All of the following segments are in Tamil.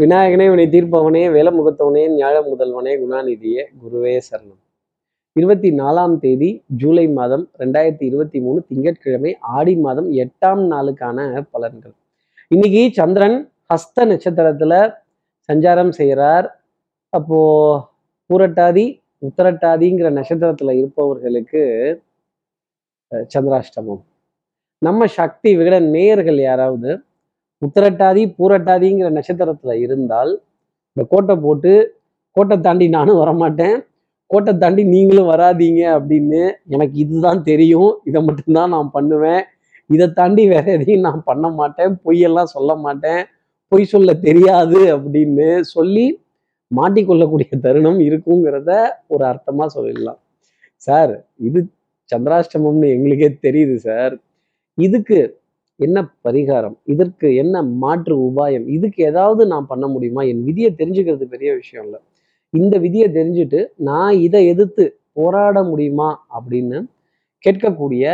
விநாயகனே வினை தீர்ப்பவனே வேல முகத்தவனே ஞாழ முதல்வனே குணாநிதியே குருவே சரணம். இருபத்தி நாலாம் தேதி ஜூலை மாதம் ரெண்டாயிரத்தி இருபத்தி மூணு திங்கட்கிழமை ஆடி மாதம் எட்டாம் நாளுக்கான பலன்கள். இன்னைக்கு சந்திரன் ஹஸ்த நட்சத்திரத்துல சஞ்சாரம் செய்கிறார் அப்போ பூரட்டாதி உத்தரட்டாதிங்கிற நட்சத்திரத்துல இருப்பவர்களுக்கு சந்திராஷ்டமம். நம்ம சக்தி விகட நேயர்கள் யாராவது உத்தரட்டாதி பூரட்டாதிங்கிற நட்சத்திரத்துல இருந்தால் இந்த கோட்டை போட்டு கோட்டை தாண்டி நானும் வரமாட்டேன். கோட்டை தாண்டி நீங்களும் வராதீங்க அப்படின்னு எனக்கு இதுதான் தெரியும். இதை மட்டும்தான் நான் பண்ணுவேன். இதை தாண்டி வேற எதையும் நான் பண்ண மாட்டேன். பொய்யெல்லாம் சொல்ல மாட்டேன். பொய் சொல்ல தெரியாது அப்படின்னு சொல்லி மாட்டிக்கொள்ளக்கூடிய தருணம் இருக்குங்கிறத ஒரு அர்த்தமாக சொல்லிடலாம். சார் இது சந்திராஷ்டமம்னு எங்களுக்கே தெரியுது சார். இதுக்கு என்ன பரிகாரம்? இதற்கு என்ன மாற்று உபாயம்? இதுக்கு ஏதாவது நான் பண்ண முடியுமா? என் விதியை தெரிஞ்சுக்கிறது பெரிய விஷயம் இல்லை. இந்த விதியை தெரிஞ்சுட்டு நான் இதை எதிர்த்து போராட முடியுமா? அப்படின்னு கேட்கக்கூடிய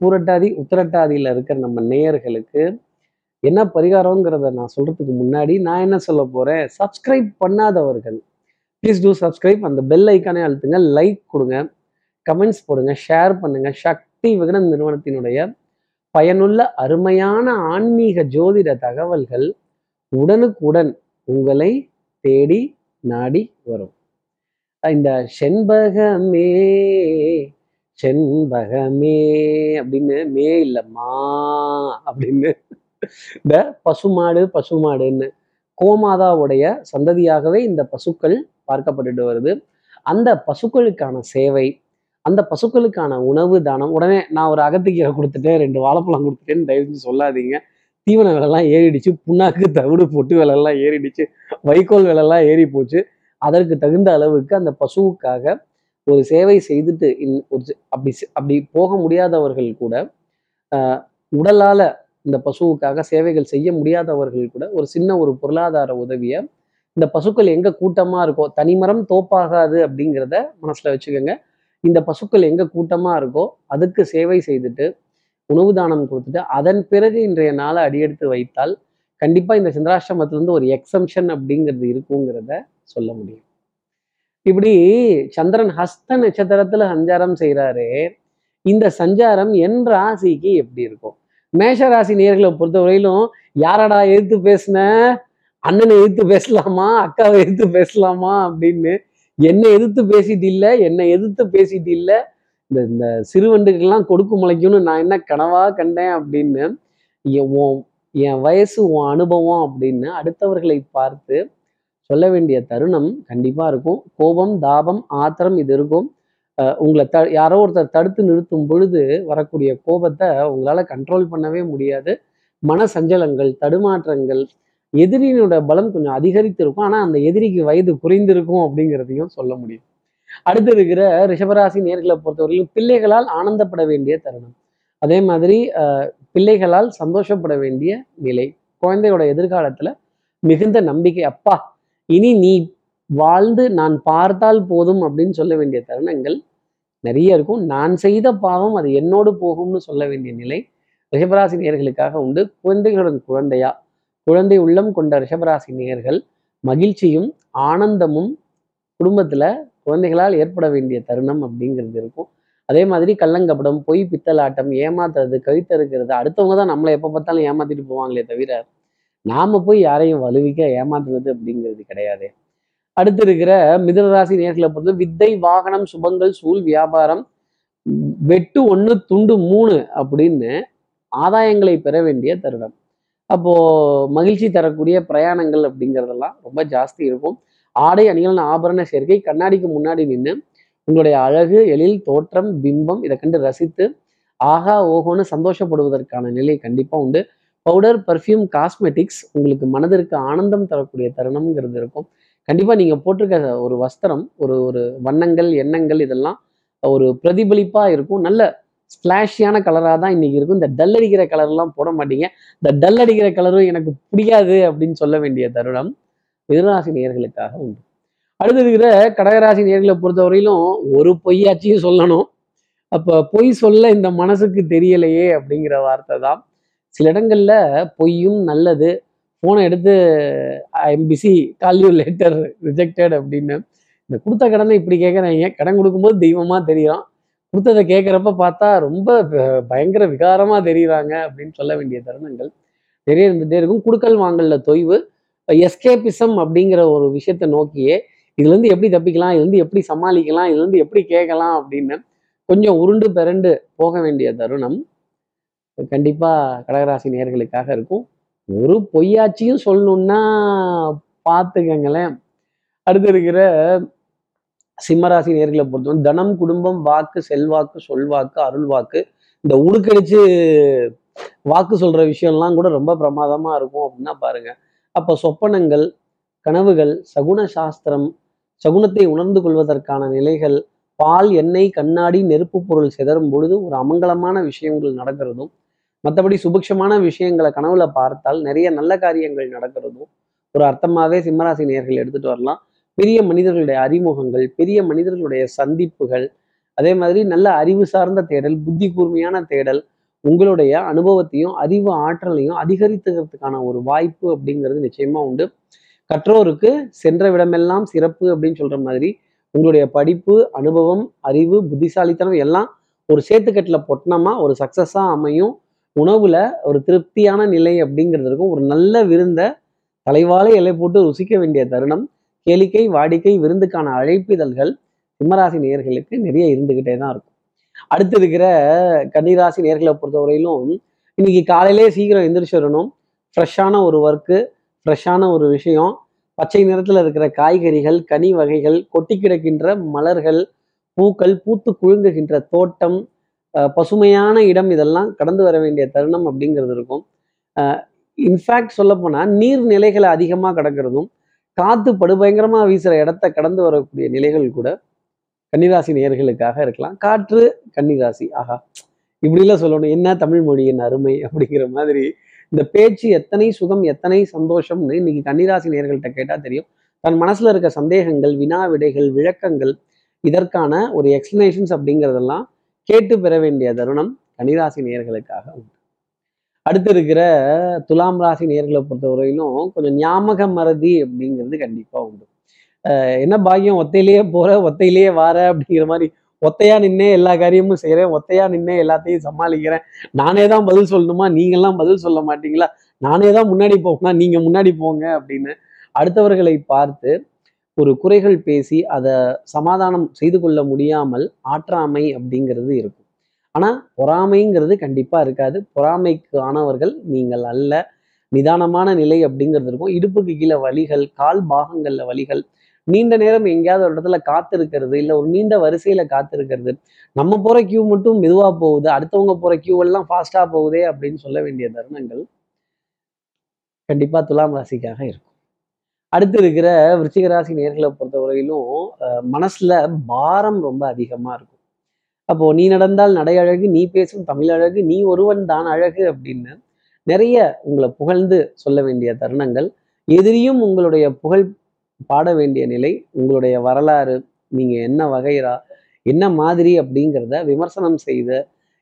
பூரட்டாதி உத்திரட்டாதியில் இருக்கிற நம்ம நேயர்களுக்கு என்ன பரிகாரங்கிறத நான் சொல்கிறதுக்கு முன்னாடி நான் என்ன சொல்ல போகிறேன் சப்ஸ்கிரைப் பண்ணாதவர்கள் ப்ளீஸ் டூ சப்ஸ்கிரைப் அந்த பெல் ஐக்கானே அழுத்துங்க லைக் கொடுங்க கமெண்ட்ஸ் போடுங்க ஷேர் பண்ணுங்கள் சக்தி விகடன் நிறுவனத்தினுடைய பயனுள்ள அருமையான ஆன்மீக ஜோதிட தகவல்கள் உடனுக்குடன் உங்களை தேடி நாடி வரும். இந்த செண்பகமே செண்பகமே அப்படின்னு மே இல்லம்மா அப்படின்னு இந்த பசுமாடு பசுமாடுன்னு கோமாதாவுடைய சந்ததியாகவே இந்த பசுக்கள் பார்க்கப்பட்டுட்டு வருது. அந்த பசுக்களுக்கான சேவை அந்த பசுக்களுக்கான உணவு தானம் உடனே நான் ஒரு அகத்திக்கீரை கொடுத்துட்டேன் ரெண்டு வாழைப்பழம் கொடுத்துட்டேன்னு தயவு சொல்லாதீங்க. தீவன விலைலாம் ஏறிடுச்சு புண்ணாக்கு தவிடு பொட்டு விலைலாம் ஏறிடுச்சு வைக்கோல் விலைலாம் ஏறி போச்சு. அதற்கு தகுந்த அளவுக்கு அந்த பசுவுக்காக ஒரு சேவை செய்துட்டு இன்- ஒரு அப்படி அப்படி போக முடியாதவர்கள் கூட உடலால் இந்த பசுவுக்காக சேவைகள் செய்ய முடியாதவர்கள் கூட ஒரு சின்ன ஒரு பொருளாதார உதவியை இந்த பசுக்கள் எங்கே கூட்டமாக இருக்கோ தனிமரம் தோப்பாகாது அப்படிங்கிறத மனசில் வச்சுக்கோங்க. இந்த பசுக்கள் எங்க கூட்டமா இருக்கோ அதுக்கு சேவை செய்துட்டு உணவு தானம் கொடுத்துட்டு அதன் பிறகு இன்றைய நாளை அடியெடுத்து வைத்தால் கண்டிப்பா இந்த சந்திராஷ்டமத்திலிருந்து ஒரு எக்ஸம்ஷன் அப்படிங்கிறது இருக்குங்கிறத சொல்ல முடியும். இப்படி சந்திரன் ஹஸ்த நட்சத்திரத்துல சஞ்சாரம் செய்கிறாரு இந்த சஞ்சாரம் என் ராசிக்கு எப்படி இருக்கும்? மேஷ ராசி நேர்களை பொறுத்தவரையிலும் யாரடா எதிர்த்து பேசுன? அண்ணனை எதிர்த்து பேசலாமா? அக்காவை எதிர்த்து பேசலாமா? அப்படின்னு என்னை எதிர்த்து பேசிட்டு இல்லை என்னை எதிர்த்து பேசிட்டு இல்லை. இந்த இந்த சிறுவண்டுக்கெல்லாம் கொடுக்கு முளைக்கும்னு நான் என்ன கனவா கண்டேன் அப்படின்னு என் உன்- என் வயசு உன் அனுபவம் அப்படின்னு அடுத்தவர்களை பார்த்து சொல்ல வேண்டிய தருணம் கண்டிப்பாக இருக்கும். கோபம் தாபம் ஆத்திரம் இது இருக்கும். உங்களை த யாரோ ஒருத்தர் தடுத்து நிறுத்தும் பொழுது வரக்கூடிய கோபத்தை உங்களால் கண்ட்ரோல் பண்ணவே முடியாது. மன சஞ்சலங்கள் தடுமாற்றங்கள் எதிரியினோட பலம் கொஞ்சம் அதிகரித்திருக்கும். ஆனால் ஆனா அந்த எதிரிக்கு வயது குறைந்திருக்கும் அப்படிங்கிறதையும் சொல்ல முடியும். அடுத்து இருக்கிற ரிஷபராசி நேர்களை பொறுத்தவரையிலும் பிள்ளைகளால் ஆனந்தப்பட வேண்டிய தருணம். அதே மாதிரி அஹ், பிள்ளைகளால் சந்தோஷப்பட வேண்டிய நிலை. குழந்தையோட எதிர்காலத்துல மிகுந்த நம்பிக்கை அப்பா இனி நீ வாழ்ந்து நான் பார்த்தால் போதும் அப்படின்னு சொல்ல வேண்டிய தருணங்கள் நிறைய இருக்கும். நான் செய்த பாவம் அது என்னோடு போகும்னு சொல்ல வேண்டிய நிலை ரிஷபராசி நேர்களுக்காக உண்டு. குழந்தைகளுடன் குழந்தையா குழந்தை உள்ளம் கொண்ட ரிஷபராசி நேயர்கள் மகிழ்ச்சியும் ஆனந்தமும் குடும்பத்துல குழந்தைகளால் ஏற்பட வேண்டிய தருணம் அப்படிங்கிறது இருக்கும். அதே மாதிரி கள்ளங்கப்படம் பொய் பித்தலாட்டம் ஏமாத்துறது கழுத்தறுக்கிறது அடுத்தவங்க தான் நம்மளை எப்போ பார்த்தாலும் ஏமாத்திட்டு போவாங்களே தவிர நாம போய் யாரையும் வலுவிக்க ஏமாத்துறது அப்படிங்கிறது கிடையாது. அடுத்து இருக்கிற மிதனராசி நேர்களை பொறுத்து வித்தை வாகனம் சுபங்கள் சூழ் வியாபாரம் வெட்டு ஒன்று துண்டு மூணு அப்படின்னு ஆதாயங்களை பெற வேண்டிய தருணம். அப்போது மகிழ்ச்சி தரக்கூடிய பிரயாணங்கள் அப்படிங்கிறதெல்லாம் ரொம்ப ஜாஸ்தி இருக்கும். ஆடை அணிகள் ஆபரண சேர்க்கை கண்ணாடிக்கு முன்னாடி நின்று உங்களுடைய அழகு எழில் தோற்றம் பிம்பம் இதை கண்டு ரசித்து ஆகா ஓஹோன்னு சந்தோஷப்படுவதற்கான நிலை கண்டிப்பாக உண்டு. பவுடர் பர்ஃப்யூம் காஸ்மெட்டிக்ஸ் உங்களுக்கு மனதிற்கு ஆனந்தம் தரக்கூடிய தருணம்ங்கிறது இருக்கும். கண்டிப்பாக நீங்கள் போட்டிருக்க ஒரு வஸ்திரம் ஒரு ஒரு வண்ணங்கள் எண்ணங்கள் இதெல்லாம் ஒரு பிரதிபலிப்பாக இருக்கும். நல்ல ஸ்பிளாஷியான கலராக தான் இன்னைக்கு இருக்கும். இந்த டல் அடிக்கிற கலர்லாம் போட மாட்டீங்க. இந்த டல் அடிக்கிற கலரும் எனக்கு பிடிக்காது அப்படின்னு சொல்ல வேண்டிய தருணம் மிதராசி நேர்களுக்காக உண்டு. அடுத்து இருக்கிற கடகராசி நேர்களை பொறுத்தவரையிலும் ஒரு பொய்யாச்சியும் சொல்லணும். அப்போ பொய் சொல்ல இந்த மனசுக்கு தெரியலையே அப்படிங்கிற வார்த்தை தான். சில இடங்கள்ல பொய்யும் நல்லது. ஃபோனை எடுத்து I am busy call you later rejected அப்படின்னு. இந்த கொடுத்த கடனை இப்படி கேட்குறாங்க கடன் கொடுக்கும்போது தெய்வமாக தெரியும். கொடுத்ததை கேட்குறப்ப பார்த்தா ரொம்ப பயங்கர விகாரமா தெரியுறாங்க அப்படின்னு சொல்ல வேண்டிய தருணங்கள் நிறைய இருந்துகிட்டே இருக்கும். குடுக்கல் வாங்கல தொய்வு எஸ்கேபிசம் அப்படிங்கிற ஒரு விஷயத்தை நோக்கியே இதுலேருந்து எப்படி தப்பிக்கலாம் இதுலேருந்து எப்படி சமாளிக்கலாம் இதுலேருந்து எப்படி கேட்கலாம் அப்படின்னு கொஞ்சம் உருண்டு பிறண்டு போக வேண்டிய தருணம். கண்டிப்பா கடகராசி நேர்களுக்காக இருக்கும். ஒரு பொய்யாச்சியும் சொல்லணும்னா பார்த்துக்கங்களேன். அடுத்து இருக்கிற சிம்மராசி நேர்களை பொறுத்தவரை தனம் குடும்பம் வாக்கு செல்வாக்கு சொல்வாக்கு அருள் வாக்கு இந்த உடுக்கடிச்சு வாக்கு சொல்ற விஷயம்லாம் கூட ரொம்ப பிரமாதமா இருக்கும் அப்படின்னா பாருங்க. அப்ப சொப்பனங்கள் கனவுகள் சகுன சாஸ்திரம் சகுனத்தை உணர்ந்து கொள்வதற்கான நிலைகள் பால் எண்ணெய் கண்ணாடி நெருப்பு பொருள் சிதறும் பொழுது ஒரு அமங்கலமான விஷயங்கள் நடக்கிறதும் மற்றபடி சுபிக்ஷமான விஷயங்களை கனவுல பார்த்தால் நிறைய நல்ல காரியங்கள் நடக்கிறதும் ஒரு அர்த்தமாவே சிம்மராசி நேர்கள் எடுத்துட்டு வரலாம். பெரிய மனிதர்களுடைய அறிமுகங்கள் பெரிய மனிதர்களுடைய சந்திப்புகள் அதே மாதிரி நல்ல அறிவு சார்ந்த தேடல் புத்தி கூர்மையான தேடல் உங்களுடைய அனுபவத்தையும் அறிவு ஆற்றலையும் அதிகரித்துக்கிறதுக்கான ஒரு வாய்ப்பு அப்படிங்கிறது நிச்சயமா உண்டு. கற்றோருக்கு சென்ற விடமெல்லாம் சிறப்பு அப்படின்னு சொல்ற மாதிரி உங்களுடைய படிப்பு அனுபவம் அறிவு புத்திசாலித்தனம் எல்லாம் ஒரு சேத்துக்கட்டில் பொட்டினமா ஒரு சக்சஸாக அமையும். உணவுல ஒரு திருப்தியான நிலை அப்படிங்கிறது இருக்கும் ஒரு நல்ல விருந்த தலைவாழை இலை போட்டு ருசிக்க வேண்டிய தருணம். கேளிக்கை வாடிக்கை விருந்துக்கான அழைப்பிதழ்கள் சிம்மராசி நேர்களுக்கு நிறைய இருந்துகிட்டே தான் இருக்கும். அடுத்து இருக்கிற கன்னிராசி நேர்களை பொறுத்தவரையிலும் இன்னைக்கு காலையிலே சீக்கிரம் எந்திரிச்சு வரணும். ஃப்ரெஷ்ஷான ஒரு ஒர்க்கு ஃப்ரெஷ்ஷான ஒரு விஷயம். பச்சை நிறத்தில் இருக்கிற காய்கறிகள் கனி வகைகள் கொட்டி கிடக்கின்ற மலர்கள் பூக்கள் பூத்து குலுங்குகின்ற தோட்டம் பசுமையான இடம் இதெல்லாம் கடந்து வர வேண்டிய தருணம் அப்படிங்கிறது இருக்கும். இன்ஃபேக்ட் சொல்லப்போனால் நீர்நிலைகளை அதிகமாக கிடக்கிறதும் காத்து படுபயங்கரமாக வீசுற இடத்த கடந்து வரக்கூடிய நிலைகள் கூட கன்னிராசி நேர்களுக்காக இருக்கலாம். காற்று கன்னிராசி. ஆஹா. இப்படிலாம் சொல்லணும். என்ன தமிழ் மொழியின் அருமை அப்படிங்கிற மாதிரி இந்த பேச்சு எத்தனை சுகம் எத்தனை சந்தோஷம்னு இன்னைக்கு கன்னிராசி நேர்கள்ட்ட கேட்டா தெரியும். தன் மனசுல இருக்க சந்தேகங்கள் வினா விடைகள் விளக்கங்கள் இதற்கான ஒரு எக்ஸ்பிளனேஷன்ஸ் அப்படிங்கிறதெல்லாம் கேட்டு பெற வேண்டிய தருணம் கன்னிராசி நேயர்களுக்காக உண்டு. அடுத்து இருக்கிற துலாம் ராசி நேர்களை பொறுத்தவரையிலும் கொஞ்சம் ஞாபக மறதி அப்படிங்கிறது கண்டிப்பா உண்டு. என்ன பாக்கியம்? ஒத்தையிலேயே போற ஒத்தையிலேயே வார அப்படிங்கிற மாதிரி ஒத்தையா நின்னே எல்லா காரியமும் செய்கிறேன் ஒத்தையா நின்னே எல்லாத்தையும் சமாளிக்கிறேன். நானே தான் பதில் சொல்லணுமா? நீங்கள்லாம் பதில் சொல்ல மாட்டீங்களா? நானே தான் முன்னாடி போகணும்? நீங்க முன்னாடி போங்க அப்படின்னு அடுத்தவர்களை பார்த்து ஒரு குறைகள் பேசி அதை சமாதானம் செய்து கொள்ள முடியாமல் ஆற்றாமை அப்படிங்கிறது இருக்கும். ஆனா பொறாமைங்கிறது கண்டிப்பா இருக்காது. பொறாமைக்கு ஆனவர்கள் நீங்கள் அல்ல. நிதானமான நிலை அப்படிங்கிறது இருக்கும். இடுப்புக்கு கீழே வலிகள் கால் பாகங்கள்ல வலிகள் நீண்ட நேரம் எங்கேயாவது ஒரு இடத்துல காத்திருக்கிறது இல்லை ஒரு நீண்ட வரிசையில காத்திருக்கிறது. நம்ம போற கியூ மட்டும் மெதுவா போகுது. அடுத்தவங்க போற கியூ எல்லாம் ஃபாஸ்டா போகுதே அப்படின்னு சொல்ல வேண்டிய தருணங்கள் கண்டிப்பா துலாம் ராசிக்காக இருக்கும். அடுத்து இருக்கிற விருச்சிக ராசி நேர்களை பொறுத்தவரையிலும் அஹ், மனசுல பாரம் ரொம்ப அதிகமா இருக்கும். அப்போ நீ நடந்தால் நடை அழகு நீ பேசும் தமிழ் அழகு நீ ஒருவன் தான் அழகு அப்படின்னு நிறைய உங்களை புகழ்ந்து சொல்ல வேண்டிய தருணங்கள். எதிரியும் உங்களுடைய புகழ் பாட வேண்டிய நிலை உங்களுடைய வரலாறு நீங்க என்ன வகைரா என்ன மாதிரி அப்படிங்கிறத விமர்சனம் செய்த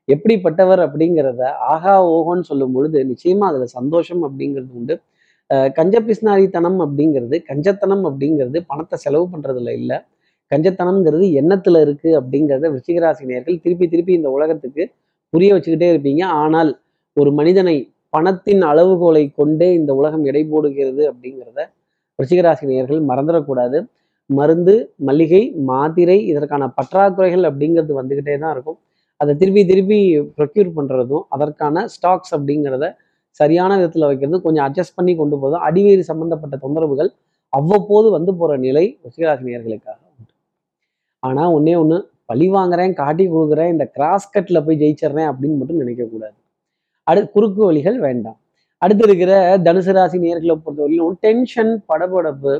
எப்படிப்பட்டவர் அப்படிங்கிறத ஆகா ஓஹோன்னு சொல்லும் பொழுது நிச்சயமா அதுல சந்தோஷம் அப்படிங்கிறது உண்டு. அஹ் கஞ்ச பிஸ்னாரித்தனம் அப்படிங்கிறது கஞ்சத்தனம் அப்படிங்கிறது பணத்தை செலவு பண்றதுல இல்லை. கஞ்சத்தனம்ங்கிறது எண்ணத்துல இருக்கு அப்படிங்கிறத விருச்சிகராசி திருப்பி திருப்பி இந்த உலகத்துக்கு புரிய வச்சுக்கிட்டே இருப்பீங்க. ஆனால் ஒரு மனிதனை பணத்தின் அளவுகோலை கொண்டே இந்த உலகம் எடை போடுகிறது அப்படிங்கிறத விருச்சிகராசி மறந்துடக்கூடாது. மருந்து மளிகை மாத்திரை இதற்கான பற்றாக்குறைகள் அப்படிங்கிறது வந்துக்கிட்டே தான் இருக்கும். அதை திருப்பி திருப்பி ப்ரொக்யூர் பண்ணுறதும் அதற்கான ஸ்டாக்ஸ் அப்படிங்கிறத சரியான விதத்தில் வைக்கிறதும் கொஞ்சம் அட்ஜஸ்ட் பண்ணி கொண்டு போதும் அடிவேறு சம்பந்தப்பட்ட தொந்தரவுகள் அவ்வப்போது வந்து போகிற நிலை ரிஷிகராசி ஆனால் ஒன்றே ஒன்று பழி வாங்குறேன் காட்டி கொடுக்குறேன் இந்த கிராஸ் கட்டில் போய் ஜெயிச்சிடுறேன் அப்படின்னு மட்டும் நினைக்கக்கூடாது அடு குறுக்கு வழிகள் வேண்டாம். அடுத்து இருக்கிற தனுசு ராசி நேர்களை பொறுத்தவரையிலும் டென்ஷன் படபடப்பு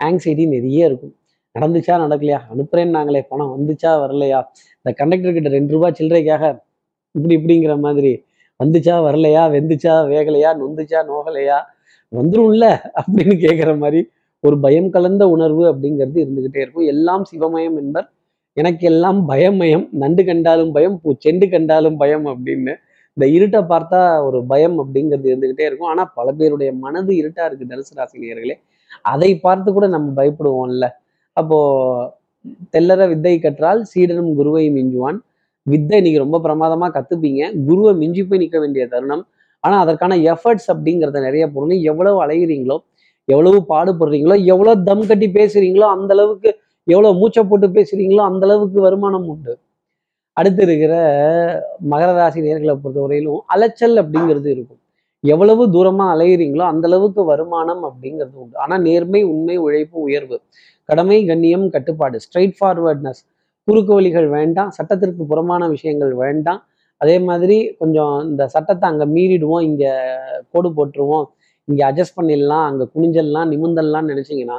ஆங்ஸைட்டி நிறைய இருக்கும். நடந்துச்சா நடக்கலையா? அனுப்புறேன்னு நாங்களே. பணம் வந்துச்சா வரலையா? இந்த கண்டக்டர் கிட்ட ரெண்டு ரூபாய் சில்லறைக்காக இப்படி இப்படிங்கிற மாதிரி வந்துச்சா வரலையா வெந்துச்சா வேகலையா நொந்துச்சா நோகலையா வந்துரும்ல அப்படின்னு கேட்குற மாதிரி ஒரு பயம் கலந்த உணர்வு அப்படிங்கிறது இருந்துகிட்டே இருக்கும். எல்லாம் சிவமயம் என்பர் எனக்கு எல்லாம் பயமயம் நண்டு கண்டாலும் பயம் பூ செண்டு கண்டாலும் பயம் அப்படின்னு இந்த இருட்டை பார்த்தா ஒரு பயம் அப்படிங்கிறது இருந்துகிட்டே இருக்கும். ஆனால் பல பேருடைய மனது இருட்டா இருக்கு தனுசு ராசினியர்களே அதை பார்த்து கூட நம்ம பயப்படுவோம்ல. அப்போ தெல்லற வித்தை கற்றால் சீடனும் குருவை மிஞ்சுவான். வித்தை இன்னைக்கு ரொம்ப பிரமாதமா கத்துப்பீங்க. குருவை மிஞ்சி போய் நிற்க வேண்டிய தருணம். ஆனால் அதற்கான எஃபர்ட்ஸ் அப்படிங்கிறத நிறைய போடணும். எவ்வளவு அலைகிறீங்களோ எவ்வளவு பாடுபடுறீங்களோ எவ்வளவு தம் கட்டி பேசுறீங்களோ அந்த அளவுக்கு எவ்வளவு மூச்சை போட்டு பேசுறீங்களோ அந்த அளவுக்கு வருமானம் உண்டு. அடுத்து இருக்கிற மகர ராசி நேர்களை பொறுத்தவரையிலும் அலைச்சல் அப்படிங்கிறது இருக்கும். எவ்வளவு தூரமா அலையிறீங்களோ அந்த அளவுக்கு வருமானம் அப்படிங்கிறது உண்டு. ஆனா நேர்மை உண்மை உழைப்பு உயர்வு கடமை கண்ணியம் கட்டுப்பாடு ஸ்ட்ரைட் ஃபார்வர்ட்னஸ் குறுக்கு வழிகள் வேண்டாம் சட்டத்திற்கு புறமான விஷயங்கள் வேண்டாம். அதே மாதிரி கொஞ்சம் இந்த சட்டத்தை அங்கே மீறிடுவோம் இங்கே கோடு போட்டுருவோம் இங்கே அட்ஜஸ்ட் பண்ணிடலாம் அங்கே குனிஞ்சல்லாம் நிமிந்தல்லாம் நினச்சிங்கன்னா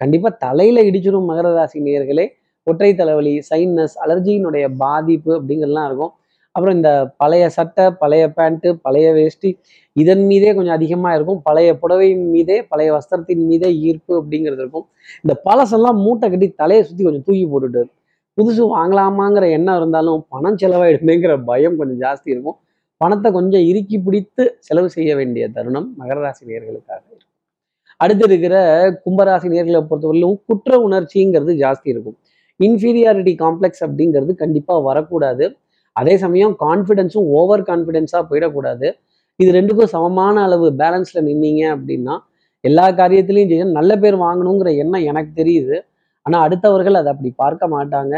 கண்டிப்பாக தலையில் இடிச்சிடும் மகர ராசி நேர்களே ஒற்றை தலைவலி சைனஸ் அலர்ஜியினுடைய பாதிப்பு அப்படிங்கிறதுலாம் இருக்கும். அப்புறம் இந்த பழைய சட்டை பழைய பேண்ட்டு பழைய வேஷ்டி இதன் மீதே கொஞ்சம் அதிகமாக இருக்கும். பழைய புடவையின் மீதே பழைய வஸ்திரத்தின் மீதே ஈர்ப்பு அப்படிங்கிறது இருக்கும். இந்த பழசெல்லாம் மூட்டை கட்டி தலையை சுற்றி கொஞ்சம் தூக்கி போட்டுட்டு புதுசு வாங்கலாமாங்கிற எண்ணம் இருந்தாலும் பணம் செலவாயிடுமேங்கிற பயம் கொஞ்சம் ஜாஸ்தி இருக்கும். பணத்தை கொஞ்சம் இறுக்கி பிடித்து செலவு செய்ய வேண்டிய தருணம் மகர ராசி நேர்களுக்காக இருக்கும். அடுத்து இருக்கிற கும்பராசி நேர்களை பொறுத்தவரையிலும் குற்ற உணர்ச்சிங்கிறது ஜாஸ்தி இருக்கும். இன்ஃபீரியாரிட்டி காம்ப்ளெக்ஸ் அப்படிங்கிறது கண்டிப்பாக வரக்கூடாது. அதே சமயம் கான்ஃபிடென்ஸும் ஓவர் கான்ஃபிடென்ஸாக போயிடக்கூடாது. இது ரெண்டுக்கும் சமமான அளவு பேலன்ஸில் நின்னீங்க அப்படின்னா எல்லா காரியத்திலையும் நல்ல பேர் வாங்கணுங்கிற எண்ணம் எனக்கு தெரியுது. ஆனால் அடுத்தவர்கள் அதை அப்படி பார்க்க மாட்டாங்க.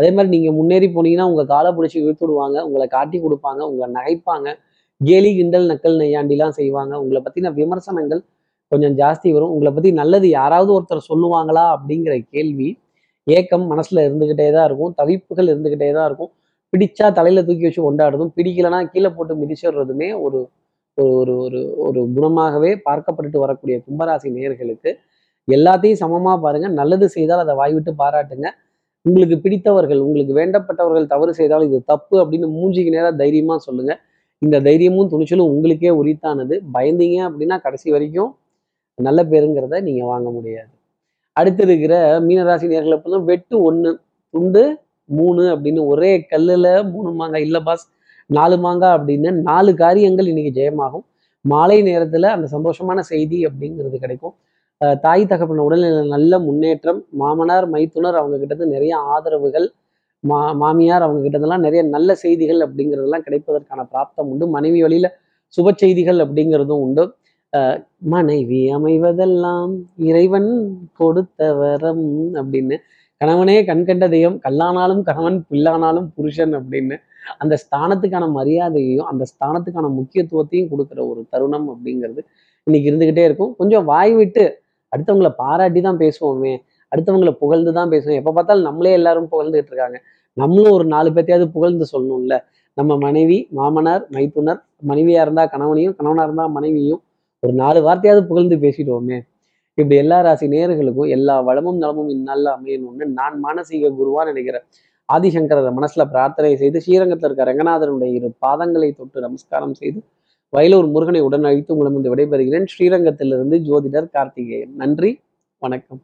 அதே மாதிரி நீங்கள் முன்னேறி போனீங்கன்னா உங்கள் காலை பிடிச்சி இழுத்து விடுவாங்க உங்களை காட்டி கொடுப்பாங்க உங்களை நகைப்பாங்க. கேலி கிண்டல் நக்கல் நெய்யாண்டிலாம் செய்வாங்க. உங்களை பற்றின விமர்சனங்கள் கொஞ்சம் ஜாஸ்தி வரும். உங்களை பற்றி நல்லது யாராவது ஒருத்தர் சொல்லுவாங்களா அப்படிங்கிற கேள்வி ஏக்கம் மனசில் இருந்துக்கிட்டே தான் இருக்கும். தவிப்புகள் இருந்துக்கிட்டே தான் இருக்கும். பிடிச்சா தலையில் தூக்கி வச்சு கொண்டாடுறதும் பிடிக்கலனா கீழே போட்டு மிதிச்சிடுறதுமே ஒரு ஒரு ஒரு ஒரு ஒரு குணமாகவே பார்க்கப்பட்டுட்டு வரக்கூடிய கும்பராசி நேயர்களுக்கு எல்லாத்தையும் சமமாக பாருங்கள் நல்லது செய்தால் அதை வாய்விட்டு பாராட்டுங்க. உங்களுக்கு பிடித்தவர்கள் உங்களுக்கு வேண்டப்பட்டவர்கள் தவறு செய்தால் இது தப்பு அப்படின்னு மூஞ்சிக்கு நேராக தைரியமா சொல்லுங்க. இந்த தைரியமும் துணிச்சலும் உங்களுக்கே உரித்தானது. பயந்தீங்க அப்படின்னா கடைசி வரைக்கும் நல்ல பேருங்கிறத நீங்க வாங்க முடியாது. அடுத்து இருக்கிற மீனராசி நேர்களை பொறுத்தவரை வெட்டு ஒன்று துண்டு மூணு அப்படின்னு ஒரே கல்லுல மூணு மாங்காய். இல்லை பாஸ் நாலு மாங்காய் அப்படின்னு நாலு காரியங்கள் இன்னைக்கு ஜெயமாகும். மாலை நேரத்துல அந்த சந்தோஷமான செய்தி அப்படிங்கிறது கிடைக்கும். தாய் தகப்பன உடல்நிலை நல்ல முன்னேற்றம் மாமனார் மைத்துனர் அவங்க கிட்டது நிறைய ஆதரவுகள் மா மாமியார் அவங்க கிட்டதெல்லாம் நிறைய நல்ல செய்திகள் அப்படிங்கிறதெல்லாம் கிடைப்பதற்கான பிராப்தம் உண்டு. மனைவி வழியில சுப செய்திகள் அப்படிங்கிறதும் உண்டு. மனைவி அமைவதெல்லாம் இறைவன் கொடுத்த வரம் அப்படின்னு. கணவனே கண்கண்ட தெய்வம் கல்லானாலும் கணவன் பில்லானாலும் புருஷன் அப்படின்னு. அந்த ஸ்தானத்துக்கான மரியாதையையும் அந்த ஸ்தானத்துக்கான முக்கியத்துவத்தையும் கொடுக்குற ஒரு தருணம் அப்படிங்கிறது இன்னைக்கு இருந்துகிட்டே இருக்கும். கொஞ்சம் வாய் விட்டு அடுத்தவங்களை பாராட்டி தான் பேசுவோமே. அடுத்தவங்களை புகழ்ந்து தான் பேசுவோம். எப்போ பார்த்தாலும் நம்மளே எல்லாரும் புகழ்ந்துட்டு இருக்காங்க. நம்மளும் ஒரு நாலு பேர்த்தையாவது புகழ்ந்து சொல்லணும்ல. நம்ம மனைவி மாமனார் மைத்துனர் மனைவியா இருந்தா கணவனையும் கணவனா இருந்தா மனைவியும் ஒரு நாலு வார்த்தையாவது புகழ்ந்து பேசிடுவோமே. இப்படி எல்லா ராசி நேர்களுக்கும் எல்லா வளமும் நலமும் இந்நாளில் அமையணும்னு நான் மானசீக குருவா நினைக்கிறேன். ஆதிசங்கரரை மனசுல பிரார்த்தனை செய்து ஸ்ரீரங்கத்தில் இருக்க ரங்கநாதனுடைய இரு பாதங்களை தொட்டு நமஸ்காரம் செய்து வயலூர் முருகனை உடன் அழைத்து உங்களிடம் விடைபெறுகிறேன். ஸ்ரீரங்கத்திலிருந்து ஜோதிடர் கார்த்திகேயன். நன்றி வணக்கம்.